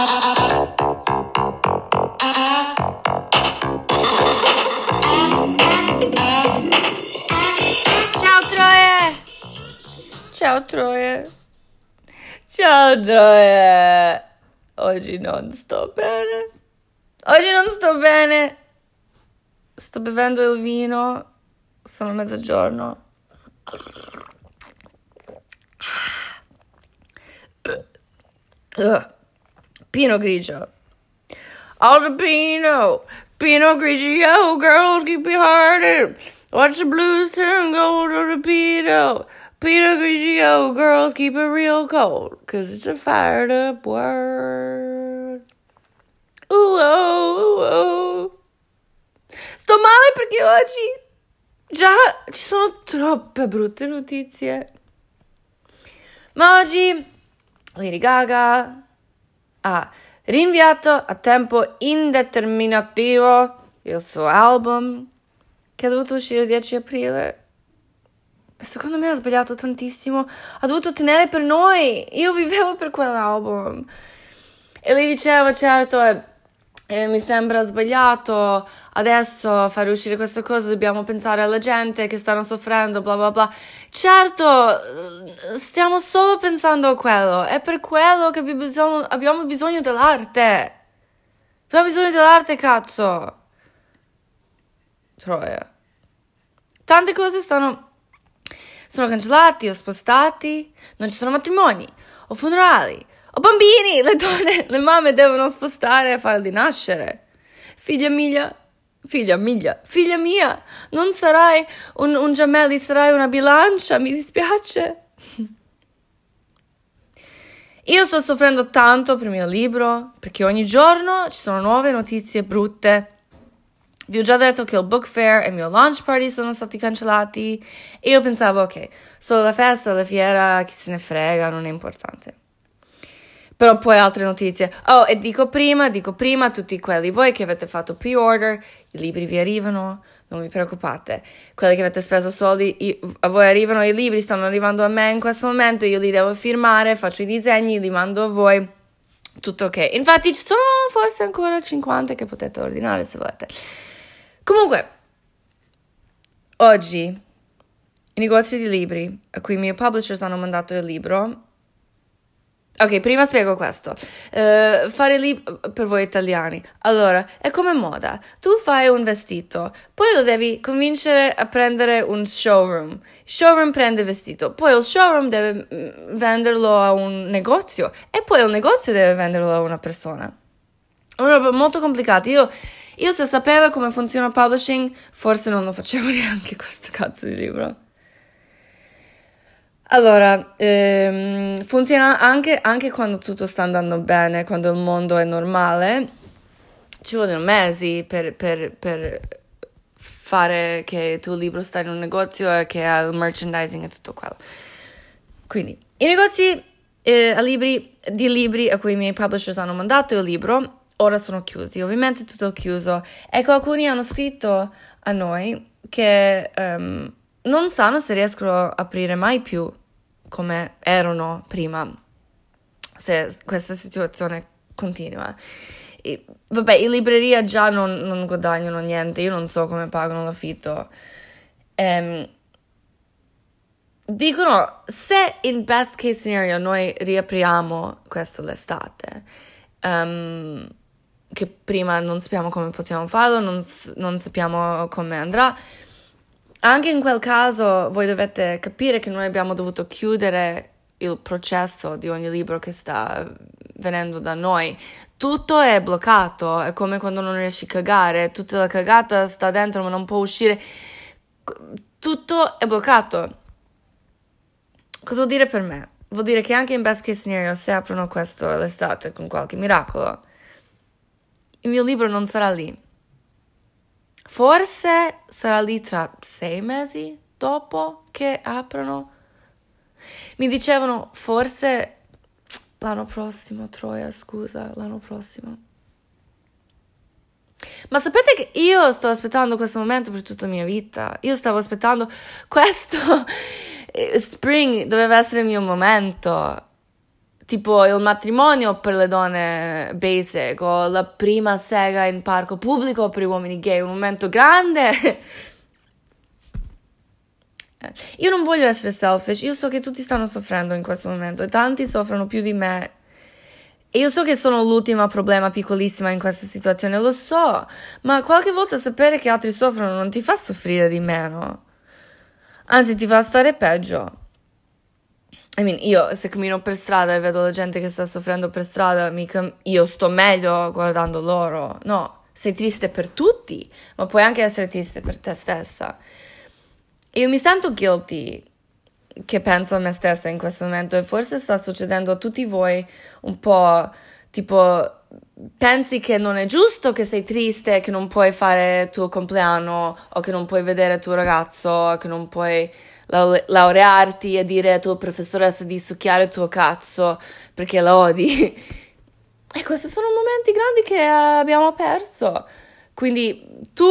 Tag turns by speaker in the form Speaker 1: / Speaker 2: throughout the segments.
Speaker 1: Ciao Troie! Ciao Troie! Ciao Troie! Oggi non sto bene. Oggi non sto bene. Sto bevendo il vino. Sono mezzogiorno. Ugh. Pino grigio. All the Pino. Pino Grigio, girls keep it hearted. Watch the blues turn gold on the Pino. Pino Grigio, girls keep it real cold. Cause it's a fired up word. Ooh, oh, ooh, oh. Sto male perché oggi già ci sono troppe brutte notizie. Ma oggi Lady Gaga ha rinviato a tempo indeterminativo il suo album che è dovuto uscire il 10 aprile. Secondo me ha sbagliato tantissimo. Ha dovuto tenere per noi. Io vivevo per quell'album. E lei diceva, certo, eh, eh, mi sembra sbagliato adesso fare uscire questa cosa, dobbiamo pensare alla gente che stanno soffrendo, bla bla bla. Certo, stiamo solo pensando a quello, è per quello che bisogno, abbiamo bisogno dell'arte. Abbiamo bisogno dell'arte, cazzo. Troia. Tante cose stanno, sono cancellate o spostati, non ci sono matrimoni o funerali o bambini, le donne, le mamme devono spostare e farli nascere. Figlia mia, figlia mia, figlia mia, non sarai un, un gemelli, sarai una bilancia, mi dispiace. Io sto soffrendo tanto per il mio libro perché ogni giorno ci sono nuove notizie brutte. Vi ho già detto che il book fair e il mio launch party sono stati cancellati e io pensavo, ok, solo la festa, la fiera, chi se ne frega, non è importante. Però poi altre notizie. Oh, e dico prima, dico prima a tutti quelli voi che avete fatto pre-order, i libri vi arrivano, non vi preoccupate. Quelli che avete speso soldi, a voi arrivano i libri, stanno arrivando a me in questo momento, io li devo firmare, faccio i disegni, li mando a voi. Tutto ok. Infatti ci sono forse ancora 50 che potete ordinare se volete. Comunque, oggi i negozi di libri a cui i miei publishers hanno mandato il libro Ok, prima spiego questo. Uh, fare libri per voi italiani. Allora, è come moda. Tu fai un vestito, poi lo devi convincere a prendere un showroom. Il showroom prende il vestito, poi il showroom deve mm, venderlo a un negozio e poi il negozio deve venderlo a una persona. È una roba molto complicata. Io, io se sapevo come funziona publishing, forse non lo facevo neanche questo cazzo di libro. Allora, ehm, funziona anche, anche quando tutto sta andando bene, quando il mondo è normale. Ci vogliono mesi per, per, per fare che il tuo libro sta in un negozio e che ha il merchandising e tutto quello. Quindi, i negozi eh, libri, di libri a cui i miei publishers hanno mandato il libro ora sono chiusi. Ovviamente tutto chiuso. Ecco, alcuni hanno scritto a noi che um, non sanno se riescono a aprire mai più come erano prima se questa situazione continua. E, vabbè, in libreria già non, non, guadagnano niente, io non so come pagano l'affitto. Ehm, dicono, se in best case scenario noi riapriamo questo l'estate, um, che prima non sappiamo come possiamo farlo, non, non sappiamo come andrà, anche in quel caso voi dovete capire che noi abbiamo dovuto chiudere il processo di ogni libro che sta venendo da noi. Tutto è bloccato, è come quando non riesci a cagare, tutta la cagata sta dentro ma non può uscire. Tutto è bloccato. Cosa vuol dire per me? Vuol dire che anche in best case scenario, se aprono questo l'estate con qualche miracolo, il mio libro non sarà lì. Forse sarà lì tra sei mesi dopo che aprono. Mi dicevano forse l'anno prossimo, Troia, scusa, l'anno prossimo. Ma sapete che io sto aspettando questo momento per tutta la mia vita. Io stavo aspettando questo spring, doveva essere il mio momento. Tipo il matrimonio per le donne basic o la prima sega in parco pubblico per gli uomini gay, un momento grande. io non voglio essere selfish, io so che tutti stanno soffrendo in questo momento e tanti soffrono più di me. E io so che sono l'ultima problema piccolissima in questa situazione, lo so, ma qualche volta sapere che altri soffrono non ti fa soffrire di meno, anzi ti fa stare peggio. I mean, io se cammino per strada e vedo la gente che sta soffrendo per strada, mica io sto meglio guardando loro. No, sei triste per tutti, ma puoi anche essere triste per te stessa. Io mi sento guilty che penso a me stessa in questo momento e forse sta succedendo a tutti voi un po' tipo pensi che non è giusto che sei triste, che non puoi fare il tuo compleanno o che non puoi vedere il tuo ragazzo, che non puoi laurearti e dire alla tua professoressa di succhiare il tuo cazzo perché la odi. E questi sono momenti grandi che abbiamo perso. Quindi tu,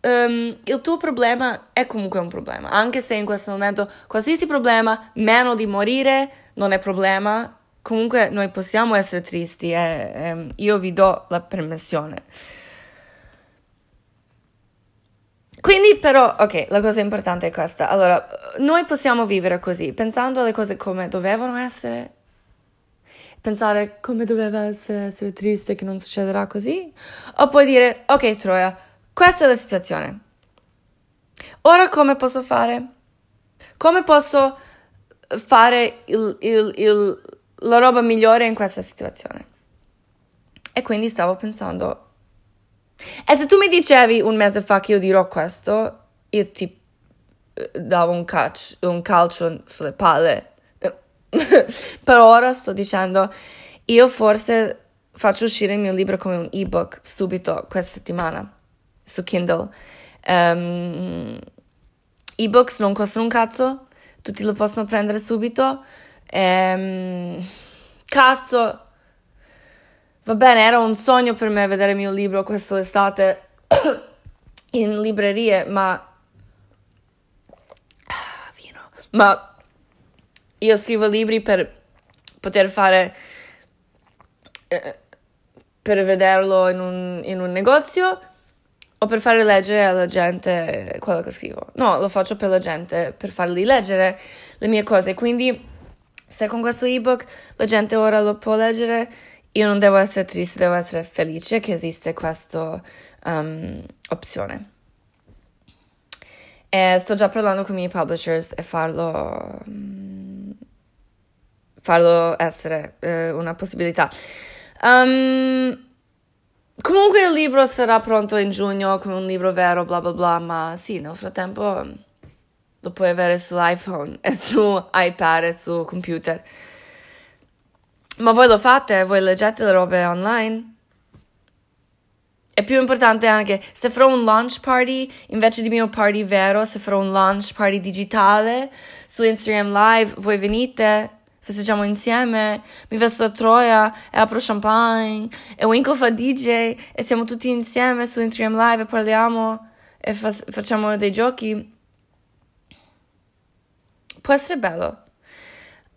Speaker 1: um, il tuo problema è comunque un problema, anche se in questo momento qualsiasi problema, meno di morire, non è problema. Comunque noi possiamo essere tristi e, e io vi do la permissione. Quindi però, ok, la cosa importante è questa. Allora, noi possiamo vivere così, pensando alle cose come dovevano essere, pensare come doveva essere, essere triste che non succederà così, o puoi dire, ok Troia, questa è la situazione. Ora come posso fare? Come posso fare il, il, il, la roba migliore in questa situazione? E quindi stavo pensando, e se tu mi dicevi un mese fa che io dirò questo, io ti eh, davo un, calcio, un calcio sulle palle. per ora sto dicendo, io forse faccio uscire il mio libro come un ebook subito questa settimana su Kindle. Um, ebooks non costano un cazzo, tutti lo possono prendere subito. Um, cazzo, Va bene, era un sogno per me vedere il mio libro quest'estate in librerie, ma... Ah, vino. Ma io scrivo libri per poter fare... Eh, per vederlo in un, in un negozio o per fare leggere alla gente quello che scrivo. No, lo faccio per la gente, per farli leggere le mie cose. Quindi, se con questo ebook la gente ora lo può leggere io non devo essere triste, devo essere felice che esiste questa um, opzione. E sto già parlando con i miei publishers e farlo, um, farlo essere uh, una possibilità. Um, comunque il libro sarà pronto in giugno come un libro vero, bla bla bla, ma sì, nel frattempo lo puoi avere sull'iPhone e su iPad e su computer. Ma voi lo fate? Voi leggete le robe online? È più importante anche se farò un launch party invece di mio party vero, se farò un launch party digitale su Instagram Live, voi venite, festeggiamo insieme, mi vesto a Troia e apro champagne e Winkle fa DJ e siamo tutti insieme su Instagram Live e parliamo e fa- facciamo dei giochi. Può essere bello.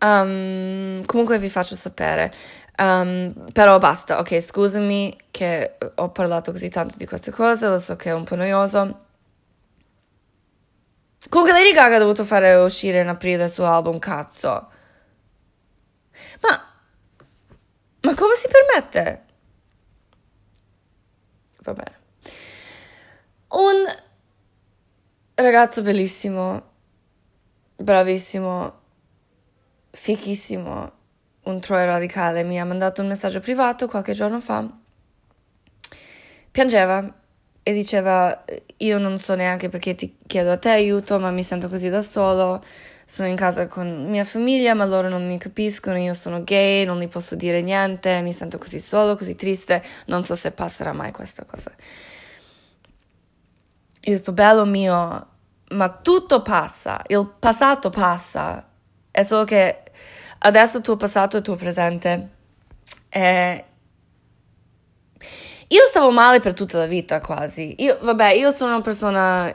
Speaker 1: Um, comunque vi faccio sapere. Um, però basta, ok, scusami che ho parlato così tanto di queste cose, lo so che è un po' noioso. Comunque Lady Gaga ha dovuto fare uscire in aprile il suo album, cazzo. Ma... Ma come si permette? Va bene. Un ragazzo bellissimo, bravissimo, fichissimo, un troia radicale, mi ha mandato un messaggio privato qualche giorno fa. Piangeva e diceva io non so neanche perché ti chiedo a te aiuto, ma mi sento così da solo. Sono in casa con mia famiglia, ma loro non mi capiscono, io sono gay, non gli posso dire niente, mi sento così solo, così triste, non so se passerà mai questa cosa. Io detto, bello mio, ma tutto passa, il passato passa, è solo che adesso il tuo passato è il tuo presente. E io stavo male per tutta la vita quasi. Io, vabbè, io sono una persona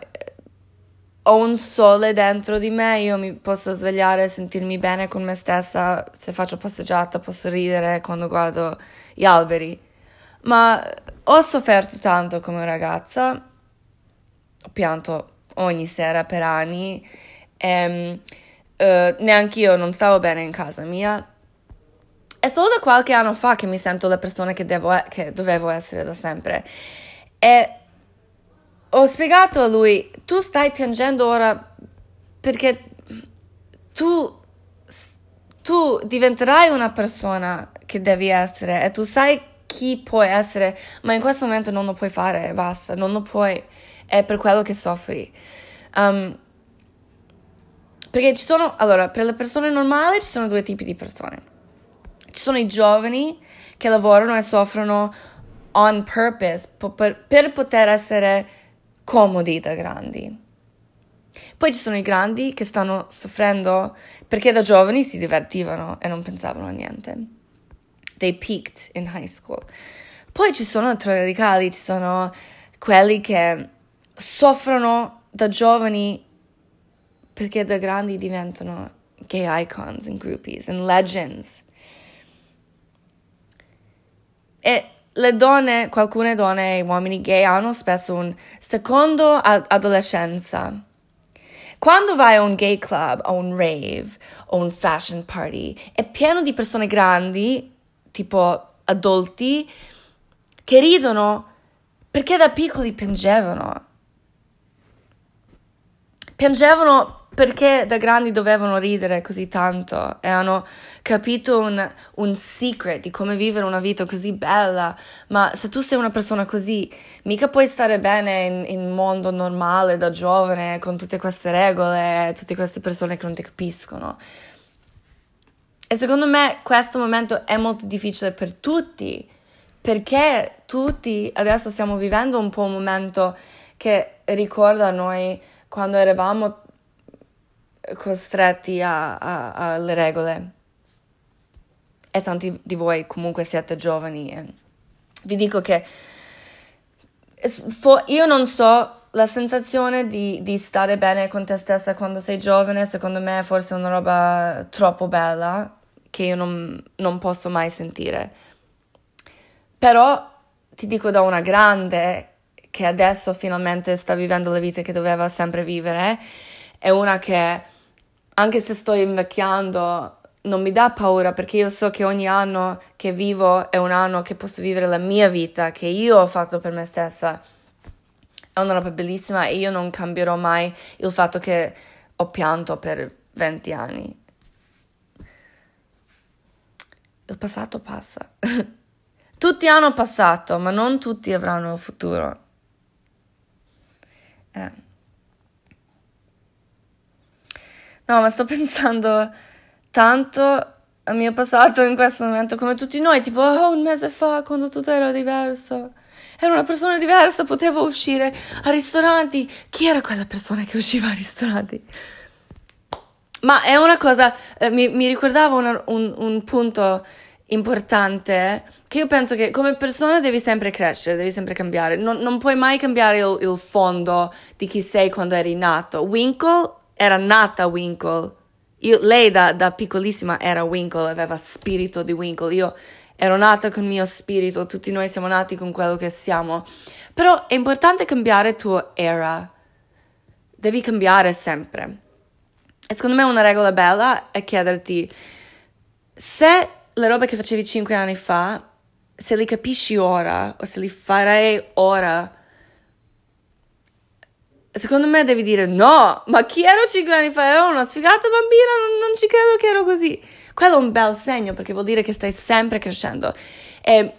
Speaker 1: ho un sole dentro di me, io mi posso svegliare sentirmi bene con me stessa, se faccio passeggiata posso ridere quando guardo gli alberi. Ma ho sofferto tanto come ragazza, ho pianto ogni sera per anni e uh, neanche io non stavo bene in casa mia. È solo da qualche anno fa che mi sento la persona che, devo, che dovevo essere da sempre. E ho spiegato a lui, tu stai piangendo ora perché tu, tu diventerai una persona che devi essere e tu sai chi puoi essere, ma in questo momento non lo puoi fare, basta, non lo puoi, è per quello che soffri. Um, perché ci sono, allora, per le persone normali ci sono due tipi di persone. Ci sono i giovani che lavorano e soffrono on purpose per, per poter essere comodi da grandi. Poi ci sono i grandi che stanno soffrendo perché da giovani si divertivano e non pensavano a niente. They peaked in high school. Poi ci sono altri radicali, ci sono quelli che soffrono da giovani perché da grandi diventano gay icons and groupies and legends. E le donne, alcune donne e uomini gay hanno spesso un secondo adolescenza. Quando vai a un gay club, o un rave, o un fashion party, è pieno di persone grandi, tipo adulti, che ridono perché da piccoli piangevano. Piangevano perché da grandi dovevano ridere così tanto e hanno capito un, un secret di come vivere una vita così bella, ma se tu sei una persona così, mica puoi stare bene in, un mondo normale da giovane con tutte queste regole, tutte queste persone che non ti capiscono. E secondo me questo momento è molto difficile per tutti, perché tutti adesso stiamo vivendo un po' un momento che ricorda a noi quando eravamo costretti alle regole. E tanti di voi comunque siete giovani. E vi dico che io non so la sensazione di, di, stare bene con te stessa quando sei giovane, secondo me è forse una roba troppo bella che io non, non posso mai sentire. Però ti dico da una grande che adesso finalmente sta vivendo le vite che doveva sempre vivere, è una che anche se sto invecchiando, non mi dà paura perché io so che ogni anno che vivo è un anno che posso vivere la mia vita, che io ho fatto per me stessa. È una roba bellissima e io non cambierò mai il fatto che ho pianto per 20 anni. Il passato passa. tutti hanno passato, ma non tutti avranno un futuro. Eh. No, ma sto pensando tanto al mio passato in questo momento, come tutti noi, tipo, oh, un mese fa, quando tutto era diverso. Ero una persona diversa, potevo uscire a ristoranti. Chi era quella persona che usciva a ristoranti? Ma è una cosa, eh, mi, mi, ricordava una, un, un punto importante che io penso che come persona devi sempre crescere, devi sempre cambiare. Non, non puoi mai cambiare il, il, fondo di chi sei quando eri nato. Winkle era nata Winkle. Io, lei da, da piccolissima era Winkle, aveva spirito di Winkle. Io ero nata con il mio spirito, tutti noi siamo nati con quello che siamo. Però è importante cambiare tua era. Devi cambiare sempre. E secondo me una regola bella è chiederti se le robe che facevi 5 anni fa, se li capisci ora o se li farei ora, Secondo me devi dire no, ma chi ero 5 anni fa? Ero una sfigata bambina, non, non, ci credo che ero così. Quello è un bel segno perché vuol dire che stai sempre crescendo. E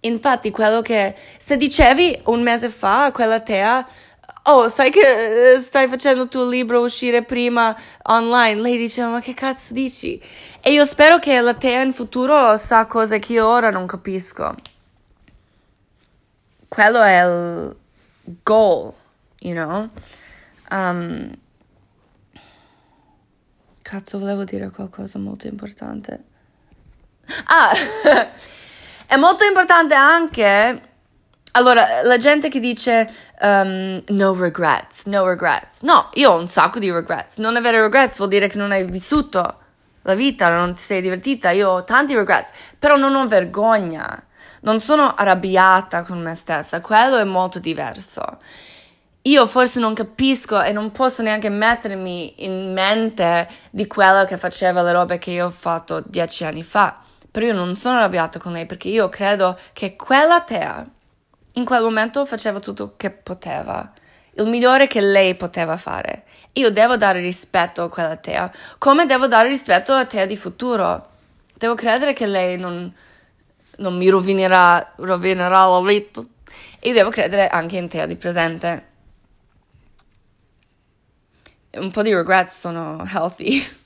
Speaker 1: infatti quello che se dicevi un mese fa a quella Tea, oh, sai che eh, stai facendo il tuo libro uscire prima online, lei diceva ma che cazzo dici? E io spero che la Tea in futuro sa cose che io ora non capisco. Quello è il goal you know? Um, cazzo, volevo dire qualcosa molto importante. Ah, è molto importante anche allora, la gente che dice um, no regrets, no regrets. No, io ho un sacco di regrets. Non avere regrets vuol dire che non hai vissuto la vita, non ti sei divertita. Io ho tanti regrets, però non ho vergogna. Non sono arrabbiata con me stessa. Quello è molto diverso. Io forse non capisco e non posso neanche mettermi in mente di quella che faceva le robe che io ho fatto dieci anni fa. Però io non sono arrabbiata con lei perché io credo che quella Tea in quel momento faceva tutto che poteva, il migliore che lei poteva fare. Io devo dare rispetto a quella Tea, come devo dare rispetto a Tea di futuro. Devo credere che lei non, non mi rovinerà, rovinerà la vita. E io devo credere anche in Tea di presente. Un po' di regrets sono healthy.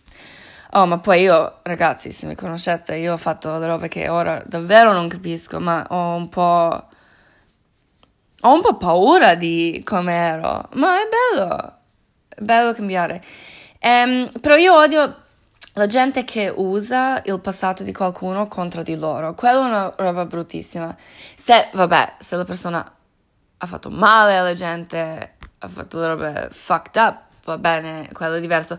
Speaker 1: Oh, ma poi io, ragazzi, se mi conoscete, io ho fatto le robe che ora davvero non capisco, ma ho un po' ho un po' paura di come ero, ma è bello, è bello cambiare. Um, però io odio la gente che usa il passato di qualcuno contro di loro. Quella è una roba bruttissima. Se, vabbè, se la persona ha fatto male alla gente, ha fatto le robe fucked up, va bene, quello è diverso.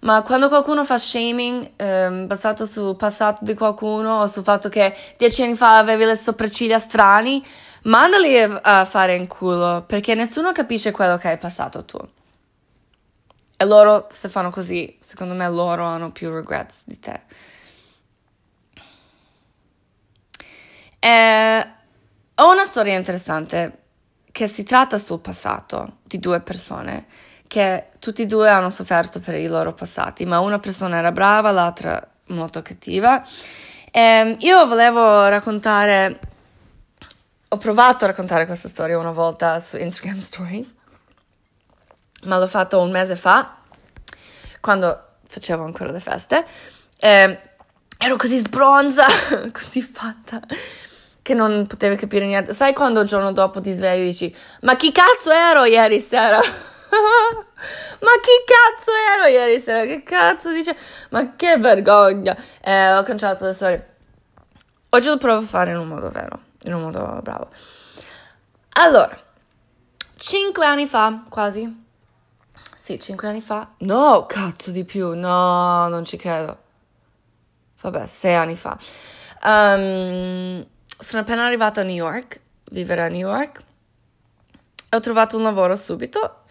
Speaker 1: Ma quando qualcuno fa shaming ehm, basato sul passato di qualcuno o sul fatto che dieci anni fa avevi le sopracciglia strani, mandali a fare in culo perché nessuno capisce quello che hai passato tu. E loro, se fanno così, secondo me loro hanno più regrets di te. E ho una storia interessante che si tratta sul passato di due persone che tutti e due hanno sofferto per i loro passati, ma una persona era brava, l'altra molto cattiva. E io volevo raccontare ho provato a raccontare questa storia una volta su Instagram Stories, ma l'ho fatto un mese fa, quando facevo ancora le feste. E ero così sbronza, così fatta, che non potevo capire niente. Sai quando il giorno dopo ti svegli e dici, ma chi cazzo ero ieri sera? ma chi cazzo ero ieri sera? Che cazzo dice? Ma che vergogna! Eh, ho cancellato le storie. Oggi lo provo a fare in un modo vero in un modo bravo. Allora, 5 anni fa, quasi. Sì, 5 anni fa. No, cazzo di più. No, non ci credo. Vabbè, 6 anni fa. Um, sono appena arrivata a New York, vivere a New York. Ho trovato un lavoro subito.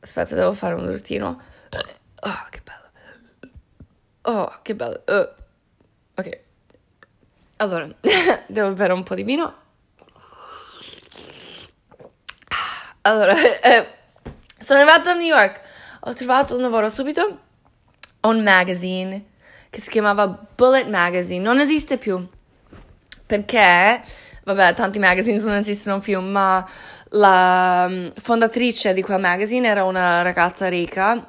Speaker 1: Aspetta, devo fare un routino. Oh, che bello. Oh, che bello. Uh. Ok. Allora, devo bere un po' di vino. Allora, eh, sono arrivata a New York, ho trovato un lavoro subito, un magazine che si chiamava Bullet Magazine, non esiste più perché, vabbè, tanti magazine non esistono più, ma la mm, fondatrice di quel magazine era una ragazza ricca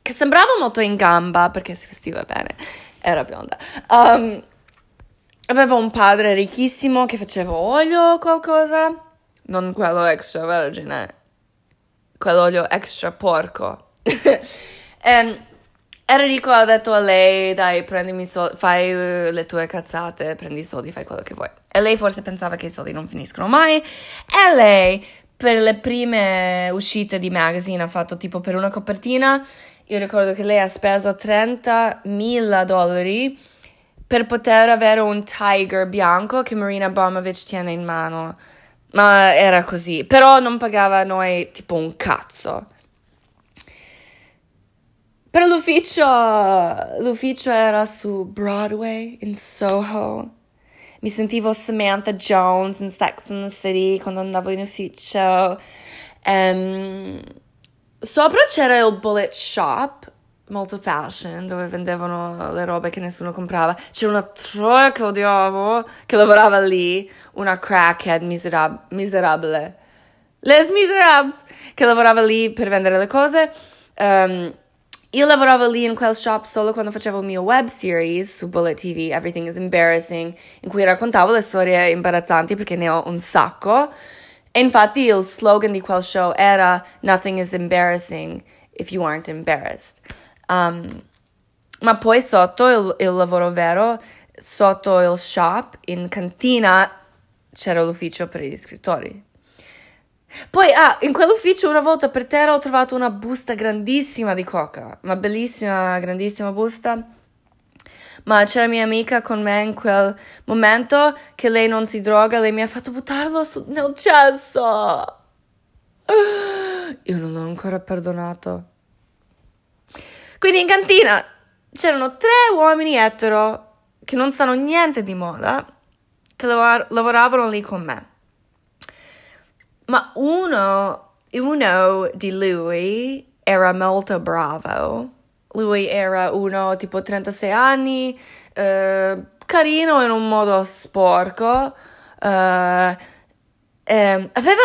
Speaker 1: che sembrava molto in gamba perché si vestiva bene, era bionda. Um, Avevo un padre ricchissimo che faceva olio o qualcosa. Non quello extra vergine, eh. quell'olio extra porco. e, ricco, ha detto a lei, dai, prendimi soldi, fai uh, le tue cazzate, prendi i soldi, fai quello che vuoi. E lei forse pensava che i soldi non finiscono mai. E lei, per le prime uscite di magazine, ha fatto tipo per una copertina, io ricordo che lei ha speso 30.000 dollari per poter avere un tiger bianco che Marina Abramovic tiene in mano. Ma era così. Però non pagava noi tipo un cazzo. Per l'ufficio, l'ufficio era su Broadway, in Soho. Mi sentivo Samantha Jones in Sex and the City quando andavo in ufficio. Um, sopra c'era il Bullet Shop, molto fashion dove vendevano le robe che nessuno comprava. C'era una troia che odiavo che lavorava lì, una crackhead miserab- miserabile. Les Miserables che lavorava lì per vendere le cose. Um, io lavoravo lì in quel shop solo quando facevo il mio web series su Bullet TV, Everything is Embarrassing, in cui raccontavo le storie imbarazzanti perché ne ho un sacco. E infatti il slogan di quel show era Nothing is embarrassing if you aren't embarrassed. Um, ma poi sotto il, il lavoro vero, sotto il shop, in cantina, c'era l'ufficio per gli scrittori. Poi, ah, in quell'ufficio una volta per terra ho trovato una busta grandissima di coca, una bellissima, grandissima busta. Ma c'era mia amica con me in quel momento che lei non si droga, lei mi ha fatto buttarlo su, nel cesso. Io non l'ho ancora perdonato. Quindi in cantina c'erano tre uomini etero che non sanno niente di moda che lav- lavoravano lì con me. Ma uno, uno di lui era molto bravo. Lui era uno tipo 36 anni, eh, carino in un modo sporco. Eh, eh, aveva,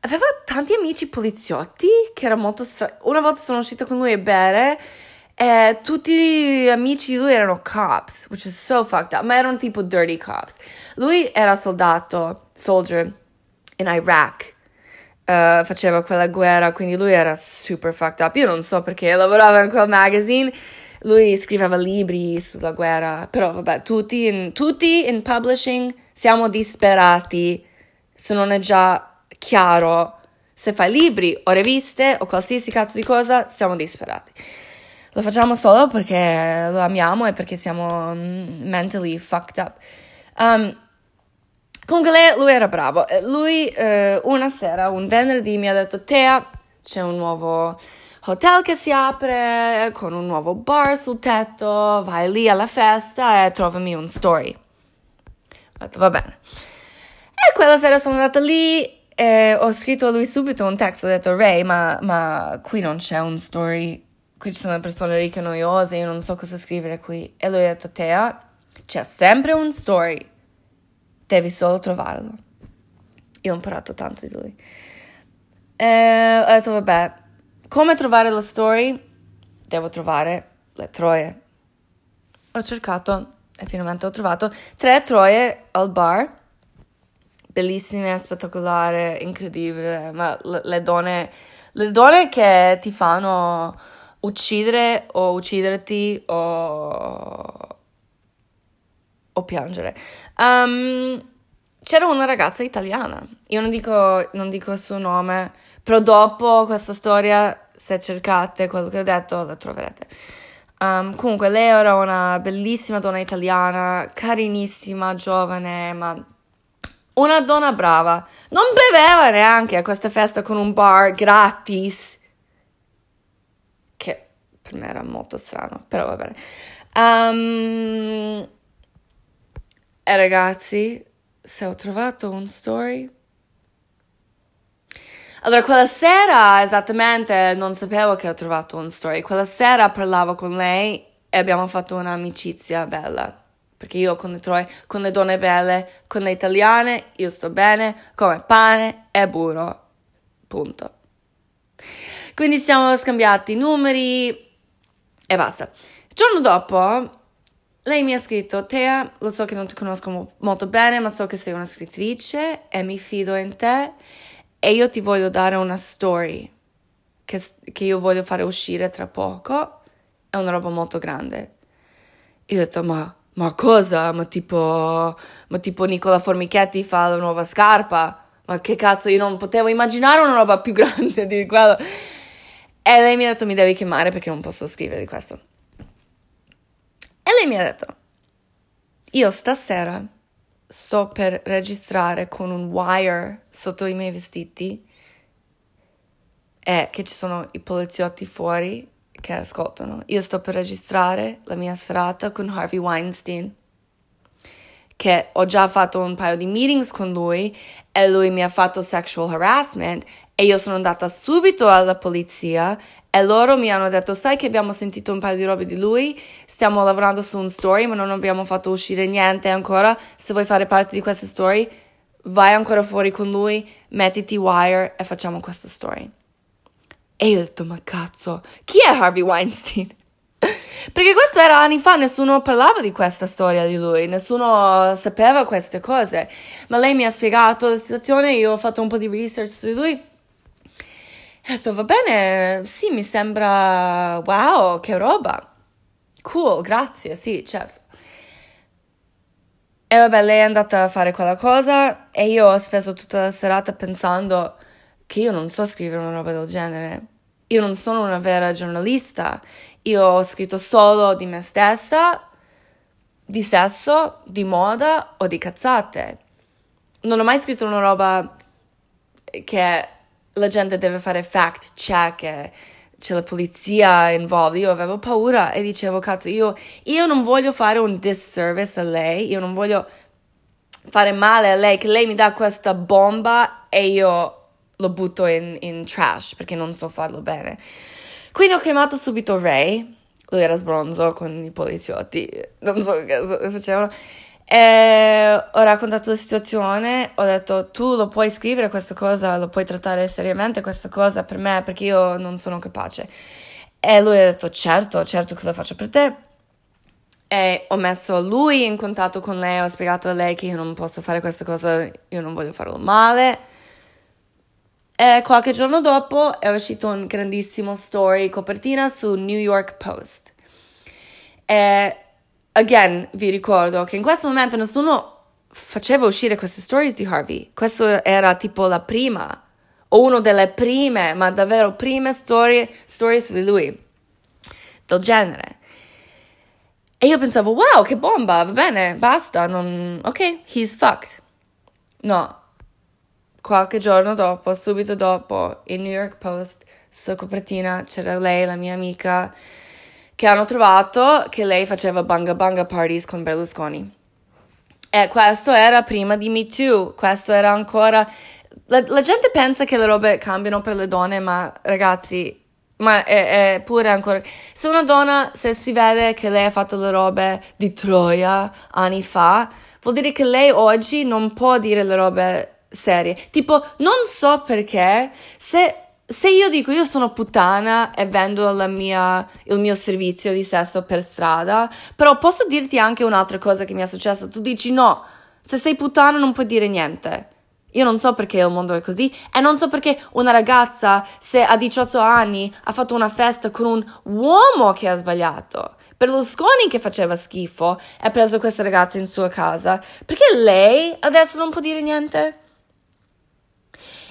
Speaker 1: aveva tanti amici poliziotti che era molto strano. Una volta sono uscita con lui a bere e tutti gli amici di lui erano cops, which is so fucked up, ma erano tipo dirty cops. Lui era soldato, soldier, in Iraq. Uh, faceva quella guerra, quindi lui era super fucked up. Io non so perché lavorava in quel magazine. Lui scriveva libri sulla guerra, però vabbè, tutti in, tutti in publishing siamo disperati. Se non è già chiaro, se fai libri o riviste o qualsiasi cazzo di cosa, siamo disperati lo facciamo solo perché lo amiamo e perché siamo mm, mentally fucked up. Um, comunque lei, lui era bravo. Lui eh, una sera, un venerdì, mi ha detto: Tea, c'è un nuovo hotel che si apre con un nuovo bar sul tetto. Vai lì alla festa e trovami un story. Ho detto: Va bene. E quella sera sono andata lì e ho scritto a lui subito un testo. Ho detto: Ray, ma, ma qui non c'è un story qui ci sono persone ricche e noiose, io non so cosa scrivere qui. E lui ha detto, Tea, c'è sempre un story, devi solo trovarlo. Io ho imparato tanto di lui. E ho detto, vabbè, come trovare la story? Devo trovare le troie. Ho cercato e finalmente ho trovato tre troie al bar. Bellissime, spettacolari, incredibili, ma le donne, le donne che ti fanno uccidere o ucciderti o, o piangere. Um, c'era una ragazza italiana, io non dico, non dico il suo nome, però dopo questa storia, se cercate quello che ho detto, la troverete. Um, comunque, lei era una bellissima donna italiana, carinissima, giovane, ma una donna brava. Non beveva neanche a questa festa con un bar gratis per me era molto strano, però va bene. Um, e ragazzi, se ho trovato un story... Allora, quella sera esattamente non sapevo che ho trovato un story. Quella sera parlavo con lei e abbiamo fatto un'amicizia bella. Perché io con le, troie, con le donne belle, con le italiane, io sto bene come pane e burro. Punto. Quindi ci siamo scambiati numeri, e basta. Il giorno dopo lei mi ha scritto, Tea, lo so che non ti conosco mo- molto bene, ma so che sei una scrittrice e mi fido in te e io ti voglio dare una story che, che io voglio fare uscire tra poco. È una roba molto grande. Io ho detto, ma, ma cosa? Ma tipo, ma tipo Nicola Formichetti fa la nuova scarpa? Ma che cazzo, io non potevo immaginare una roba più grande di quello. E lei mi ha detto mi devi chiamare perché non posso scrivere di questo. E lei mi ha detto, io stasera sto per registrare con un wire sotto i miei vestiti e che ci sono i poliziotti fuori che ascoltano. Io sto per registrare la mia serata con Harvey Weinstein che ho già fatto un paio di meetings con lui e lui mi ha fatto sexual harassment e io sono andata subito alla polizia e loro mi hanno detto sai che abbiamo sentito un paio di robe di lui, stiamo lavorando su un story ma non abbiamo fatto uscire niente ancora, se vuoi fare parte di questa story vai ancora fuori con lui, mettiti wire e facciamo questa story. E io ho detto ma cazzo, chi è Harvey Weinstein? Perché questo era anni fa, nessuno parlava di questa storia di lui, nessuno sapeva queste cose. Ma lei mi ha spiegato la situazione, io ho fatto un po' di research su di lui. E ho detto, va bene, sì, mi sembra, wow, che roba. Cool, grazie, sì, certo. E vabbè, lei è andata a fare quella cosa e io ho speso tutta la serata pensando che io non so scrivere una roba del genere. Io non sono una vera giornalista. Io ho scritto solo di me stessa, di sesso, di moda o di cazzate. Non ho mai scritto una roba che la gente deve fare fact check e c'è la polizia involta. Io avevo paura e dicevo, cazzo, io, io non voglio fare un disservice a lei, io non voglio fare male a lei, che lei mi dà questa bomba e io lo butto in, in trash perché non so farlo bene. Quindi ho chiamato subito Ray, lui era sbronzo con i poliziotti, non so che facevano. E ho raccontato la situazione, ho detto tu lo puoi scrivere questa cosa, lo puoi trattare seriamente questa cosa per me perché io non sono capace. E lui ha detto certo, certo che lo faccio per te. E ho messo lui in contatto con lei, ho spiegato a lei che io non posso fare questa cosa, io non voglio farlo male. E qualche giorno dopo è uscito un grandissimo story copertina su New York Post. E again, vi ricordo che in questo momento nessuno faceva uscire queste stories di Harvey. Questa era tipo la prima, o una delle prime, ma davvero prime storie, storie su di lui, del genere. E io pensavo, wow, che bomba, va bene, basta, non... ok, he's fucked. No, qualche giorno dopo, subito dopo, il New York Post, sulla copertina c'era lei, la mia amica, che hanno trovato che lei faceva banga banga parties con Berlusconi. E questo era prima di Me Too, questo era ancora... La, la gente pensa che le robe cambiano per le donne, ma ragazzi, ma è, è, pure ancora. Se una donna, se si vede che lei ha fatto le robe di Troia anni fa, vuol dire che lei oggi non può dire le robe serie. Tipo, non so perché, se, se io dico io sono puttana e vendo mia, il mio servizio di sesso per strada, però posso dirti anche un'altra cosa che mi è successa. Tu dici no, se sei puttana non puoi dire niente. Io non so perché il mondo è così e non so perché una ragazza, se a 18 anni ha fatto una festa con un uomo che ha sbagliato, Berlusconi che faceva schifo ha preso questa ragazza in sua casa, perché lei adesso non può dire niente?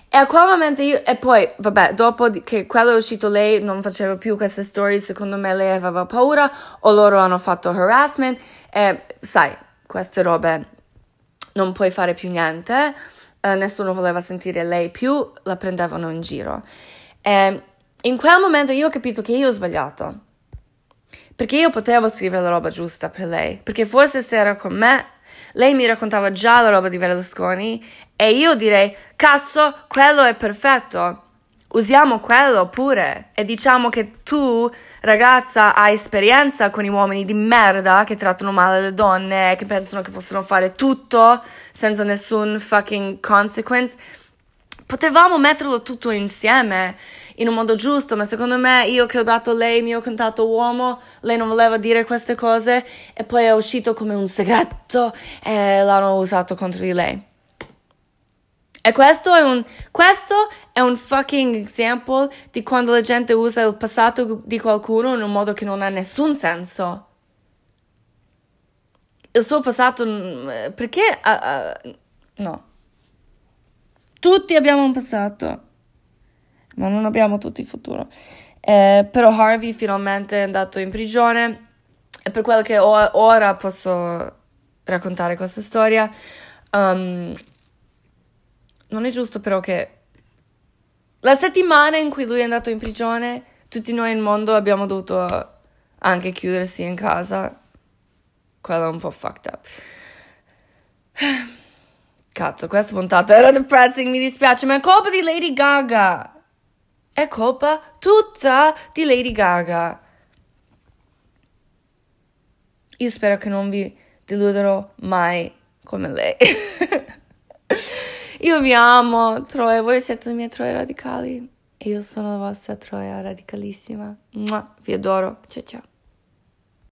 Speaker 1: E a quel momento io, e poi, vabbè, dopo che quello è uscito lei non faceva più queste storie, secondo me lei aveva paura o loro hanno fatto harassment e sai, queste robe non puoi fare più niente, eh, nessuno voleva sentire lei più, la prendevano in giro. E in quel momento io ho capito che io ho sbagliato, perché io potevo scrivere la roba giusta per lei, perché forse se era con me lei mi raccontava già la roba di Berlusconi e io direi, cazzo, quello è perfetto. Usiamo quello pure e diciamo che tu, ragazza, hai esperienza con i uomini di merda che trattano male le donne, che pensano che possono fare tutto senza nessun fucking consequence. Potevamo metterlo tutto insieme in un modo giusto, ma secondo me io che ho dato lei il mio contatto uomo, lei non voleva dire queste cose e poi è uscito come un segreto e l'hanno usato contro di lei. E questo è un, questo è un fucking esempio di quando la gente usa il passato di qualcuno in un modo che non ha nessun senso. Il suo passato, perché? Uh, uh, no. Tutti abbiamo un passato ma non abbiamo tutti il futuro. Eh, però Harvey finalmente è andato in prigione e per quello che ora posso raccontare questa storia. Um, non è giusto però che la settimana in cui lui è andato in prigione, tutti noi nel mondo abbiamo dovuto anche chiudersi in casa. Quello è un po' fucked up. Cazzo, questa puntata era depressing, mi dispiace, ma è colpa di Lady Gaga è colpa tutta di Lady Gaga. Io spero che non vi deluderò mai come lei. io vi amo, Troia, voi siete le mie Troie radicali e io sono la vostra Troia radicalissima. Vi adoro, ciao ciao.